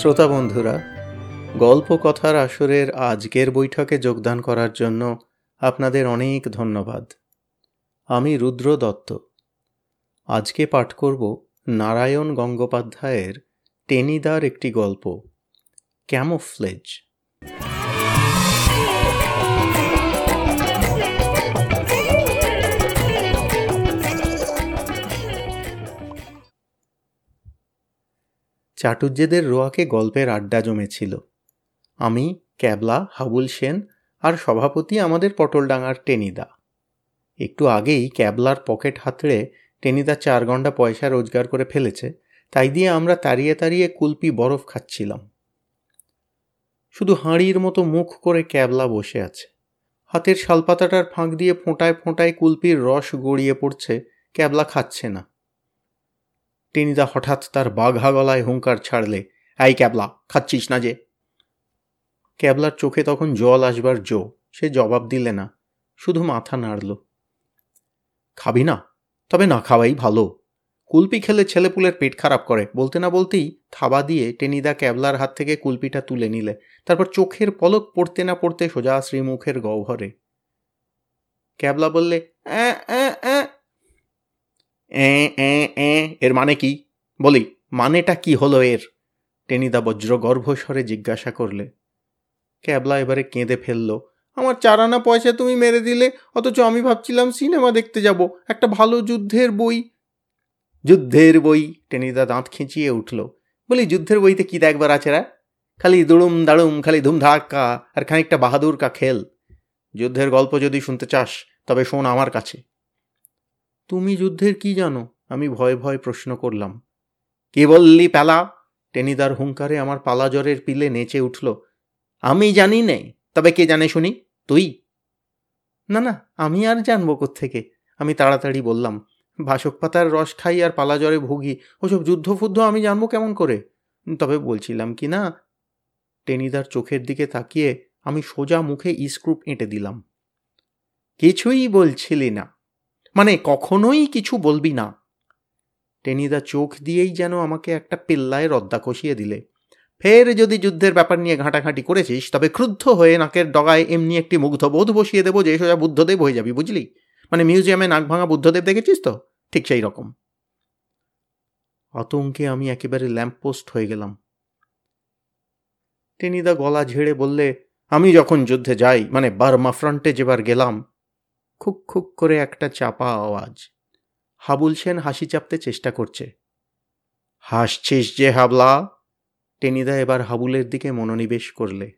শ্রোতা বন্ধুরা, গল্প কথার আসরের আজকের বৈঠকে যোগদান করার জন্য আপনাদের অনেক ধন্যবাদ। আমি রুদ্র দত্ত। আজকে পাঠ করব নারায়ণ গঙ্গোপাধ্যায়ের টেনিদার একটি গল্প, ক্যামোফ্লেজ। চাটুর্যেদের রোয়াকে গল্পের আড্ডা জমেছিল। আমি, ক্যাবলা, হাবুল সেন আর সভাপতি আমাদের পটলডাঙার টেনিদা। একটু আগেই ক্যাবলার পকেট হাতড়ে টেনিদা চার ঘণ্টা পয়সা রোজগার করে ফেলেছে, তাই দিয়ে আমরা তাড়িয়ে তাড়িয়ে কুলপি বরফ খাচ্ছিলাম। শুধু হাঁড়ির মতো মুখ করে ক্যাবলা বসে আছে। হাতের শালপাতাটার ফাঁক দিয়ে ফোঁটায় ফোঁটায় কুলপির রস গড়িয়ে পড়ছে, ক্যাবলা খাচ্ছে না। টেনিদা হঠাৎ তার বাঘা গলায় হুঙ্কার ছাড়লে আই ক্যাবলা, খাচ্ছিস না যে? ক্যাবলার চোখে তখন জল আসবার জো, সে জবাব দিলে না, শুধু মাথা নাড়ল। খাবি না, তবে না খাওয়াই ভালো। কুলপি খেলে ছেলেপুলের পেট খারাপ করে। বলতে না বলতেই থাবা দিয়ে টেনিদা ক্যাবলার হাত থেকে কুলপিটা তুলে নিলে। তারপর চোখের পলক পড়তে না পড়তে সোজা শ্রীমুখের গহ্বরে। ক্যাবলা বললে, অ্যাঁ অ্যাঁ অ্যাঁ এর মানে কি? বলি, মানেটা কি হলো এর? টেনিদা বজ্র গর্ভস্বরে জিজ্ঞাসা করলে। ক্যাবলা এবারে কেঁদে ফেলল। আমার চারানা পয়সা তুমি মেরে দিলে, অথচ আমি ভাবছিলাম সিনেমা দেখতে যাব, একটা ভালো যুদ্ধের বই। যুদ্ধের বই, টেনিদা দাঁত খিঁচিয়ে উঠল। বলি, যুদ্ধের বইতে কি দেখবার আছে রা? খালি দুড়ুম দাড়ুম, খালি ধুমধাক্কা, আর খানিকটা বাহাদুর কা খেল। যুদ্ধের গল্প যদি শুনতে চাস, তবে শোন আমার কাছে। তুমি যুদ্ধের কি জানো? আমি ভয়ে ভয়ে প্রশ্ন করলাম। কে বললি প্যালা টেনিদার হুঙ্কারে আমার পালা জ্বরের পিলে নেচে উঠল। আমি জানি নেই, তবে কে জানে শুনি? তুই? না না, আমি আর জানব থেকে আমি তাড়াতাড়ি বললাম, ভাসক পাতার রস খাই আর পালা জ্বরে ভুগি। ওসব যুদ্ধ ফুদ্ধ আমি জানব কেমন করে? তবে বলছিলাম কি না? টেনিদার চোখের দিকে তাকিয়ে আমি সোজা মুখে ইস্ক্রুপ এঁটে দিলাম। কিছুই বলছিলি না। মানে কখনোই কিছু বলবি না। টেনিদা চোখ দিয়েই যেন আমাকে একটা পেল্লায় রদ্দা কষিয়ে দিলে। ফের যদি যুদ্ধের ব্যাপার নিয়ে ঘাঁটাঘাঁটি করেছিস, তবে ক্রুদ্ধ হয়ে নাকের ডগায় এমনি একটি মুগ্ধবোধ বসিয়ে দেবো যে সোজা বুদ্ধদেব হয়ে যাবি, বুঝলি? মানে মিউজিয়ামে নাক ভাঙা বুদ্ধদেব দেখেছিস তো? ঠিক সেই রকম। আতঙ্কে আমি একেবারে ল্যাম্পপোস্ট হয়ে গেলাম। টেনিদা গলা ঝেড়ে বললে, আমি যখন যুদ্ধে যাই মানে বার্মা ফ্রন্টে যেবার গেলাম খুক খুক করে একটা চাপা আওয়াজ। হাবুল সেন হাসি চাপতে চেষ্টা করছে। হাসছিস যে হাবলা? টেনিদা এবার হাবুলের দিকে মনোনিবেশ করলে।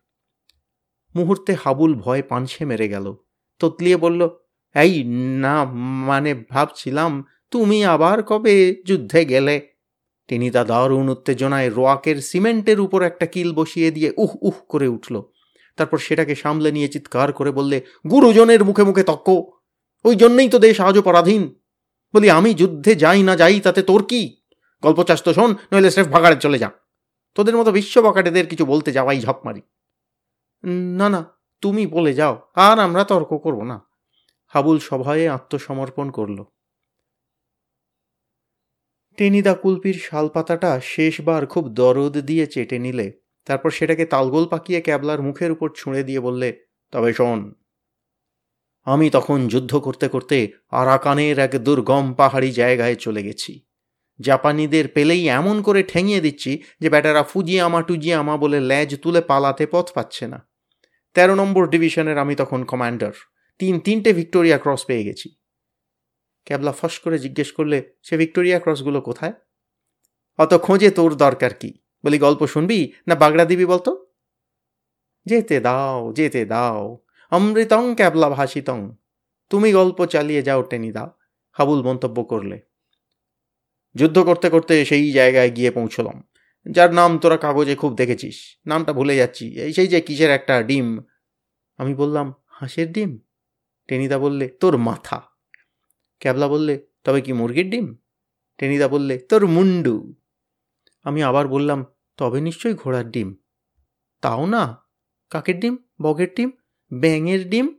মুহূর্তে হাবুল ভয় পাঞ্ছে মেরে গেল। ততলিয়ে বলল, এই না মানে ভাবছিলাম তুমি আবার কবে যুদ্ধে গেলে? টেনিদা দারুণ উত্তেজনায় রোয়াকের সিমেন্টের উপর একটা কিল বসিয়ে দিয়ে উহ উহ করে উঠল। তারপর সেটাকে সামলে নিয়ে চিৎকার করে বললে, গুরুজনের মুখে মুখে তক্ক। ওই জন্যই তো দেশ আজও পরাধীন। বলি, আমি যুদ্ধে যাই না যাই, তাতে তোর কি? গল্প চাষ তো শোন, নইলে স্রেফ ভাগাড়ে চলে যা। তোদের মতো বিশ্ব বকাটেদের কিছু বলতে যাওয়াই ঝপ মারি না না, তুমি বলে যাও, আর আমরা তর্ক করব না। হাবুল সভায়ে আত্মসমর্পণ করল। টেনিদা কুলপির শালপাতাটা শেষবার খুব দরদ দিয়ে চেটে নিলে। তারপর সেটাকে তালগোল পাকিয়ে ক্যাবলার মুখের উপর ছুঁড়ে দিয়ে বললে, তবে শোন, আমি তখন যুদ্ধ করতে করতে আরাকানের এক দুর্গম পাহাড়ি জায়গায় চলে গেছি। জাপানিদের পেলেই এমন করে ঠেঙিয়ে দিচ্ছি যে ব্যাটারা ফুজিয়ামা টুজিয়ামা বলে ল্যাজ তুলে পালাতে পথ পাচ্ছে না। তেরো নম্বর ডিভিশনের আমি তখন কমান্ডার। তিন তিনটে ভিক্টোরিয়া ক্রস পেয়ে গেছি। ক্যাবলা ফস করে জিজ্ঞেস করলে, সে ভিক্টোরিয়া ক্রসগুলো কোথায়? অত খোঁজে তোর দরকার কি? বলি, গল্প শুনবি? না বাগড়া দিবি বলতো? যেতে দাও যেতে দাও। অমৃতং ক্যাবলা ভাসিতং। তুমি গল্প চালিয়ে যাও, টেনি দাও। হাবুল মন্তব্য করলে। যুদ্ধ করতে করতে সেই জায়গায় গিয়ে পৌঁছলাম। যার নাম তোরা কাগজে খুব দেখেছিস। নামটা ভুলে যাচ্ছি। এই সেই যে কিসের একটা ডিম? আমি বললাম, হাঁসের ডিম? টেনিদা বললে, তোর মাথা। ক্যাবলা বললে, তবে কি মুরগির ডিম? টেনিদা বললে, তোর মুন্ডু। আমি আবার বললাম, তবে নিশ্চয়ই ঘোড়ার ডিম। তাও না? কাকের ডিম? বগের ডিম? ব্যাঙের ডিম?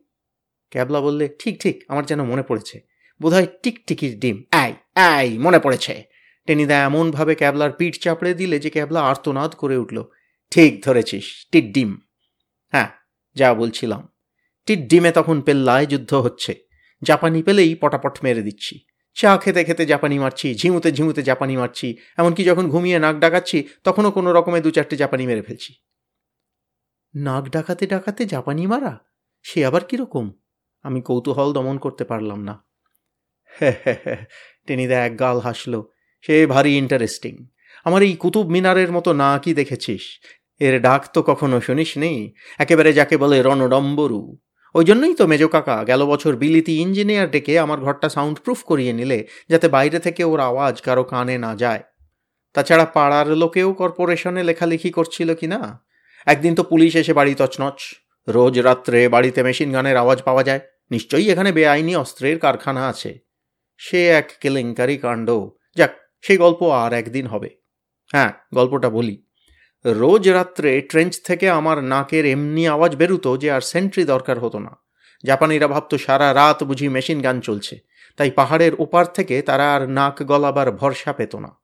ক্যাবলা বললে, ঠিক ঠিক, আমার যেন মনে পড়েছে। বোধহয় টিকটিকির ডিম। আই আই মনে পড়েছে। টেনিদা এমনভাবে ক্যাবলার পিঠ চাপড়ে দিলে যে ক্যাবলা আর্তনাদ করে উঠল। ঠিক ধরেছিস টির ডিম। হ্যাঁ যা বলছিলাম। টির ডিমে তখন পেল্লায় যুদ্ধ হচ্ছে। জাপানি পেলেই পটাপট মেরে দিচ্ছি। চা খেতে খেতে জাপানি মারছি, ঝিমুতে ঝিমুতে জাপানি মারছি, এমনকি যখন ঘুমিয়ে নাক ডাকাচ্ছি, তখনও কোনো রকমে দু চারটে জাপানি মেরে ফেলছি। নাক ডাকাতে ডাকাতে জাপানি মারা? সে আবার কীরকম? আমি কৌতূহল দমন করতে পারলাম না। টেনিদা এক গাল হাসলো। সে ভারী ইন্টারেস্টিং আমার এই কুতুব মিনারের মতো না কি দেখেছিস? এর ডাক তো কখনো শুনিস নেই একেবারে যাকে বলে রণডম্বরু। ওই জন্যই তো মেজো কাকা গেল বছর বিলিতি ইঞ্জিনিয়ার ডেকে আমার ঘরটা সাউন্ড প্রুফ করিয়ে নিলে, যাতে বাইরে থেকে ওর আওয়াজ কারও কানে না যায়। তাছাড়া পাড়ার লোকেও কর্পোরেশনে লেখালেখি করছিল কি না? একদিন তো পুলিশ এসে বাড়ি তছনছ। রোজ রাত্রে বাড়িতে মেশিন গানের আওয়াজ পাওয়া যায়। নিশ্চয়ই এখানে বেআইনি অস্ত্রের কারখানা আছে। সে এক কেলেঙ্কারি কাণ্ড। যাক সেই গল্প আর একদিন হবে। হ্যাঁ গল্পটা বলি। রোজ রাত্রে ট্রেঞ্চ থেকে আমার নাকের এমনি আওয়াজ বেরুতো যে আর সেন্ট্রি দরকার হতো না। জাপানিরা ভাবতো সারা রাত বুঝি মেশিন গান চলছে, তাই পাহাড়ের ওপার থেকে তারা আর নাক গলাবার ভরসা পেত না।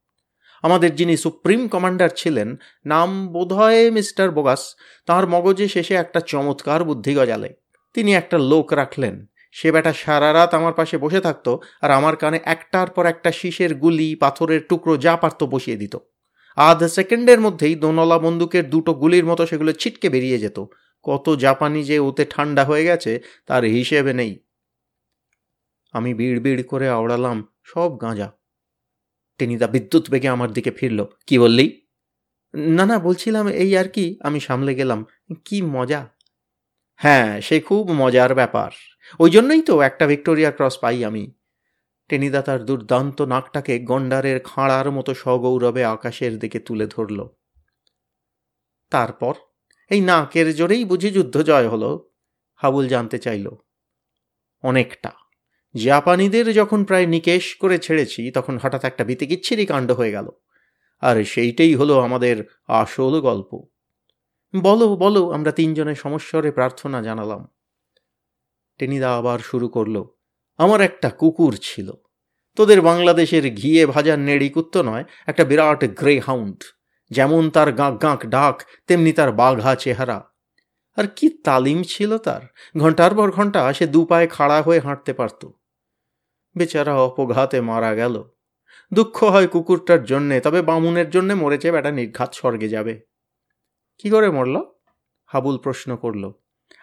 আমাদের যিনি সুপ্রিম কমান্ডার ছিলেন, নাম বোধহয় মিস্টার বোগাস, তাঁর মগজে শেষে একটা চমৎকার বুদ্ধি গজালে। তিনি একটা লোক রাখলেন, সে বেটা সারা রাত আমার পাশে বসে থাকতো আর আমার কানে একটার পর একটা শীষের গুলি, পাথরের টুকরো যা পারত বসিয়ে দিত। আধ সেকেন্ডের মধ্যেই দোনলা বন্দুকের দুটো গুলির মতো সেগুলো ছিটকে বেরিয়ে যেত। কত জাপানি যে ওতে ঠান্ডা হয়ে গেছে, তার হিসেবে নেই। আমি বিড় বিড় করে আওড়ালাম, সব গাঁজা। টেনিদা বিদ্যুৎ বেগে আমার দিকে ফিরল। কি বললি? না না, বলছিলাম এই আর কি, আমি সামলে গেলাম। কি মজা? হ্যাঁ সে খুব মজার ব্যাপার। ওই জন্যই তো একটা ভিক্টোরিয়া ক্রস পাই আমি। টেনিদা তার দুর্দান্ত নাকটাকে গন্ডারের খাঁড়ার মতো সগৌরবে আকাশের দিকে তুলে ধরল। তারপর এই নাকের জোরেই বুঝি যুদ্ধ জয় হলো, হাবুল জানতে চাইল। অনেকটা। জাপানিদের যখন প্রায় নিকেশ করে ছেড়েছি, তখন হঠাৎ একটা বিতিকিচ্ছিরি কাণ্ড হয়ে গেল। আর সেইটাই হলো আমাদের আসল গল্প। বলো বলো, আমরা তিনজনের সমস্যরে প্রার্থনা জানালাম। টেনিদা আবার শুরু করল। আমার একটা কুকুর ছিল। তোদের বাংলাদেশের ঘিয়ে ভাজা নেড়ি কুত্ত নয়, একটা বিরাট গ্রে হাউন্ড যেমন তার গাঁক গাঁক ডাক, তেমনি তার বাঘা চেহারা। আর কি তালিম ছিল তার? ঘণ্টার পর ঘণ্টা সে দু পায়ে খাড়া হয়ে হাঁটতে পারত। বেচারা অপঘাতে মারা গেল। দুঃখ হয় কুকুরটার জন্যে, তবে বামুনের জন্যে মরেছে বেটা নির্ঘাত স্বর্গে যাবে। কি করে মরল? হাবুল প্রশ্ন করল।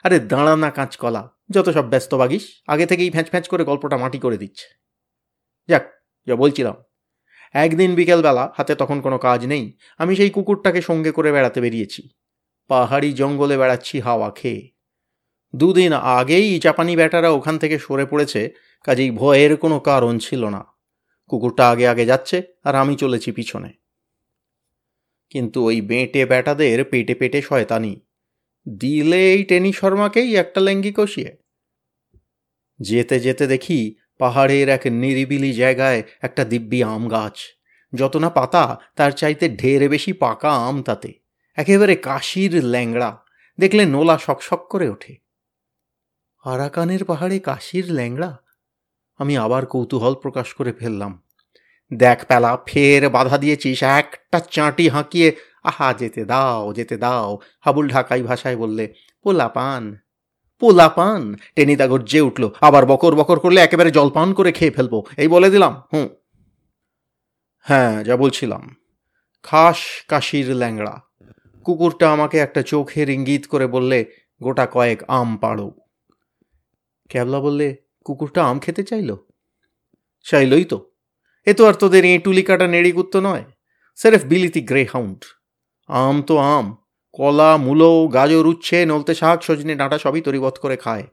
আরে দাঁড়া না কাঁচকলা, যত সব ব্যস্ত বাগিস আগে থেকেই ফ্যাঁচ ফ্যাঁচ করে গল্পটা মাটি করে দিচ্ছে। যাক, যা বলছিলাম। একদিন বিকেলবেলা, হাতে তখন কোনো কাজ নেই, আমি সেই কুকুরটাকে সঙ্গে করে বেড়াতে বেরিয়েছি। পাহাড়ি জঙ্গলে বেড়াচ্ছি হাওয়া খেয়ে। দুদিন আগেই চাপানি ব্যাটারা ওখান থেকে সরে পড়েছে, কাজেই ভয়ের কোনো কারণ ছিল না। কুকুরটা আগে আগে যাচ্ছে, আর আমি চলেছি পিছনে। কিন্তু ওই বেঁটে ব্যাটাদের পেটে পেটে শয়তানি। দিলে এই টেনি শর্মাকেই একটা লেঙ্গি কষিয়ে। যেতে যেতে দেখি পাহাড়ের এক নিরিবিলি জায়গায় একটা দিব্যি আম গাছ। যত না পাতা, তার চাইতে ঢের বেশি পাকা আম তাতে। একেবারে কাশির ল্যাংড়া। দেখলে নোলা শকশক করে ওঠে। আরাকানের পাহাড়ে কাশির ল্যাংড়া? আমি আবার কৌতূহল প্রকাশ করে ফেললাম। দেখ পেলা, ফের বাধা দিয়েছিস, একটা চাঁটি হাঁকিয়ে আহা, যেতে দাও যেতে দাও। হাবুল ঢাকাই ভাষায় বললে পোলা পান পোলা পান টেনিদা গর্জে উঠল, আবার বকর বকর করলে একেবারে জলপান করে খেয়ে ফেলব। এই বলে দিলাম, হুঁ। হ্যাঁ যা বলছিলাম। খাস কাশির ল্যাংড়া। কুকুরটা আমাকে একটা চোখের ইঙ্গিত করে বললে, গোটা কয়েক আম পাড়ো। ক্যাবলা বললে, কুকুরটা আম খেতে চাইল? চাইলই তো। এ তো আর তোদের এঁটুলি কাটা নেড়ি কুত্তো নয়। সেরেফ বিলিতি গ্রে হাউন্ড আম তো আম। কলা, মূলো, গাজর, উচ্ছে, নলতে শাক, সজনে ডাঁটা সবই তরিবধ করে খায়।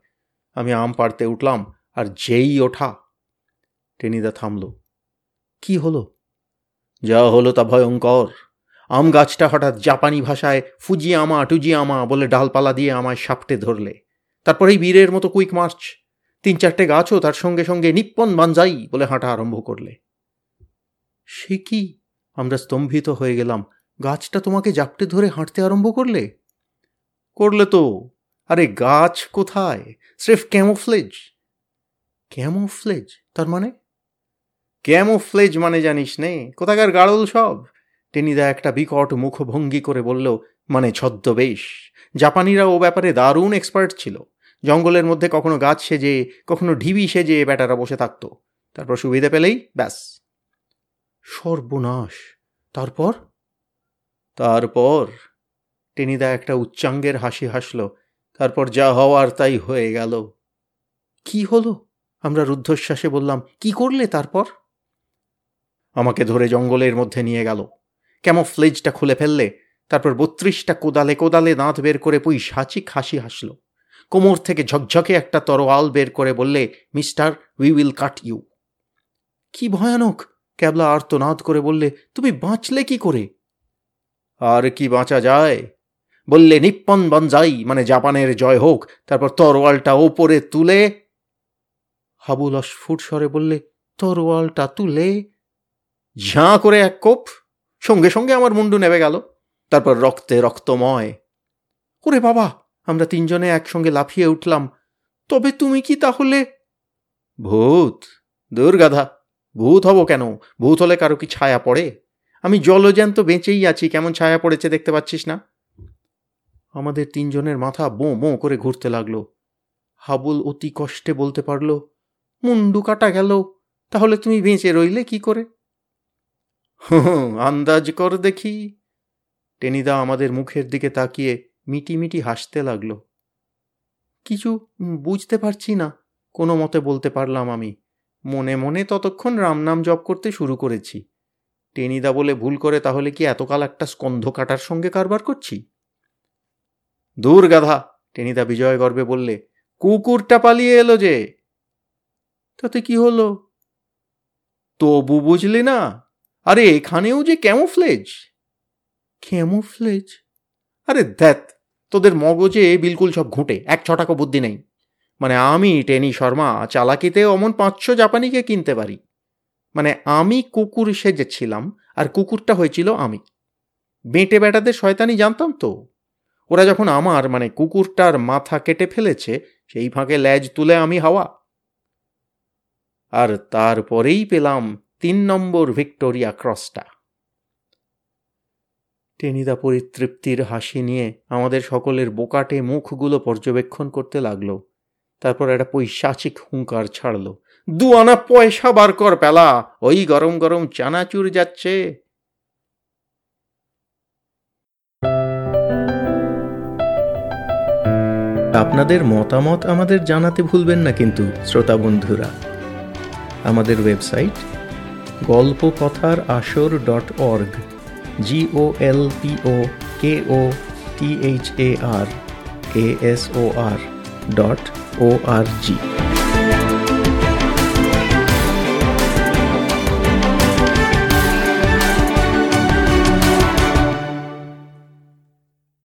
আমি আম পাড়তে উঠলাম আর যেই ওঠা, টেনিদা থামল। কি হলো? যা হলো তা ভয়ঙ্কর। আম গাছটা হঠাৎ জাপানি ভাষায় ফুজি আমা টুজি আমা বলে ডালপালা দিয়ে আমায় সাপটে ধরলে। তারপরেই বীরের মতো কুইক মার্চ। তিন চারটে গাছও তার সঙ্গে সঙ্গে নিপ্পন বানজাই বলে হাঁটা আরম্ভ করলে। সে কি? আমরা স্তম্ভিত হয়ে গেলাম। গাছটা তোমাকে জাপটে ধরে হাঁটতে আরম্ভ করলে? করলে তো। আরে গাছ কোথায়? স্রেফ ক্যামোফ্লেজ। ক্যামোফ্লেজ? তার মানে? ক্যামোফ্লেজ মানে জানিস নে কোথাকার গাড়ল সব? টেনিদা একটা বিকট মুখভঙ্গি করে বলল মানে ছদ্মবেশ। জাপানিরা ও ব্যাপারে দারুণ এক্সপার্ট ছিল। জঙ্গলের মধ্যে কখনো গাছ সেজে কখনো ঢিবি সেজে ব্যাটারা বসে থাকতো। তারপর সুবিধে পেলেই ব্যাস। সর্বনাশ। তারপর? তারপর টেনিদা একটা উচ্চাঙ্গের হাসি হাসল, তারপর যা হওয়ার তাই হয়ে গেল। কি হলো? আমরা রুদ্ধশ্বাসে বললাম, কি করলে তারপর? আমাকে ধরে জঙ্গলের মধ্যে নিয়ে গেল। কেমন ফ্লেজটা খুলে ফেললে, তারপর বত্রিশটা কোদালে কোদালে দাঁত বের করে পুই সাচিক হাসি হাসল। কোমর থেকে ঝকঝকে একটা তরোয়াল বের করে বললে, mister, we will cut you. কি ভয়ানক! ক্যাবলা আর্তনাদ করে বললে, তুমি বাঁচলে কি করে? আর কি বাঁচা যায়? বললে, নিপ্পন বনজাই মানে জাপানের জয় হোক। তারপর তরোয়ালটা ওপরে তুলে, হাবুল অস্ফুট স্বরে বললে, তরোয়ালটা তুলে। ঝাঁ করে এক কোপ, সঙ্গে সঙ্গে আমার মুন্ডু নেবে গেল। তারপর রক্তে রক্তময়, ওরে বাবা, আমরা তিনজনে একসঙ্গে লাফিয়ে উঠলাম। তবে তুমি কি তাহলে? ভূত, দুর্গাধা, ভূত হব কেন? ভূত হলে কারও কি ছায়া পড়ে? আমি জলজ্যান্ত বেঁচেই আছি, কেমন ছায়া পড়েছে দেখতে পাচ্ছিস না? আমাদের তিনজনের মাথা বোঁ বোঁ করে ঘুরতে লাগল। হাবুল অতি কষ্টে বলতে পারল, মুন্ডু কাটা গেল, তাহলে তুমি বেঁচে রইলে কি করে? আন্দাজ কর দেখি। টেনিদা আমাদের মুখের দিকে তাকিয়ে মিটি মিটি হাসতে লাগল। কিছু বুঝতে পারছি না, কোনো মতে বলতে পারলাম আমি। মনে মনে ততক্ষণ রামনাম জপ করতে শুরু করেছি। টেনিদা বলে ভুল করে তাহলে কি এতকাল একটা স্কন্ধ কাটার সঙ্গে কারবার করছি? দূর গাধা টেনিদা বিজয় গর্বে বললে, কুকুরটা পালিয়ে এলো যে। তাতে কি হলো? তবু বুঝলি না। আরে, এখানেও যে ক্যামোফ্লেজ? ক্যামোফ্লেজ? আরে দ্যাত তোদের মগজে বিলকুল সব ঘুঁটে, এক ছটাকো বুদ্ধি নেই। মানে আমি, টেনি শর্মা, চালাকিতে অমন পাঁচশো জাপানিকে কিনতে পারি। মানে আমি কুকুর সেজেছিলাম আর কুকুরটা হয়েছিল আমি। বেঁটে বেটাদের শয়তানি জানতাম তো। ওরা যখন আমার মানে কুকুরটার মাথা কেটে ফেলেছে, সেই ফাঁকে ল্যাজ তুলে আমি হাওয়া। আর তারপরেই পেলাম তিন নম্বর ভিক্টোরিয়া ক্রসটা। টেনিদা পরিতৃপ্তির হাসি নিয়ে আমাদের সকলের বোকাটে মুখগুলো পর্যবেক্ষণ করতে লাগল। তারপর একটা পৈশাচিক হুঙ্কার ছাড়লো। দু আনা পয়সা বার কর পেলা। ওই গরম গরম চানাচুর যাচ্ছে। আপনাদের মতামত আমাদের জানাতে ভুলবেন না কিন্তু, শ্রোতা বন্ধুরা। আমাদের ওয়েবসাইট গল্প কথার আসর dot org G O L P O K O T H A R A S O R dot O R G